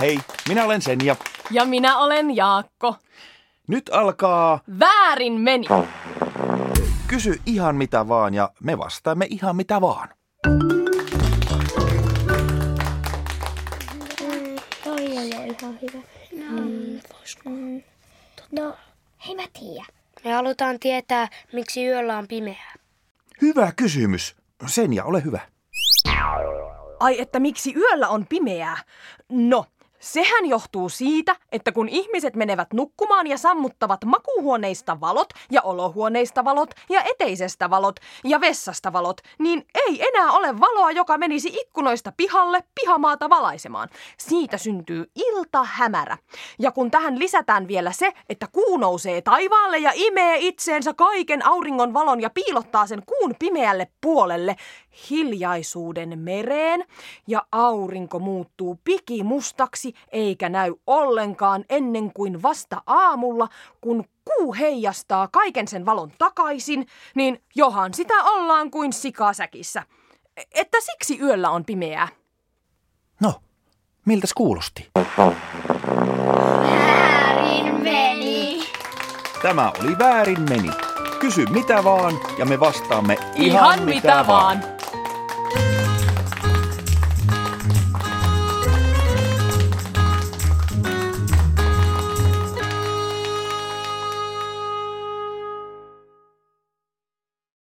Hei, minä olen Senja. Ja minä olen Jaakko. Nyt alkaa Väärin meni. Kysy ihan mitä vaan ja me vastaamme ihan mitä vaan. Toi ei ole ihan hyvä. No, mm, mm, no hei mä tiedä. Me halutaan tietää, miksi yöllä on pimeää. Hyvä kysymys. Senja, ole hyvä. Ai, että miksi yöllä on pimeää? No, Sehän johtuu siitä, että kun ihmiset menevät nukkumaan ja sammuttavat makuuhuoneista valot ja olohuoneista valot ja eteisestä valot ja vessasta valot, niin ei enää ole valoa, joka menisi ikkunoista pihalle pihamaata valaisemaan. Siitä syntyy ilta hämärä. Ja kun tähän lisätään vielä se, että kuu nousee taivaalle ja imee itseensä kaiken auringon valon ja piilottaa sen kuun pimeälle puolelle, hiljaisuuden mereen ja aurinko muuttuu pikimustaksi eikä näy ollenkaan ennen kuin vasta aamulla, kun kuu heijastaa kaiken sen valon takaisin, niin johan sitä ollaan kuin sikasäkissä. Että siksi yöllä on pimeää. No, miltäs kuulosti? Väärin meni. Tämä oli väärin meni. Kysy mitä vaan ja me vastaamme Ihan mitä vaan.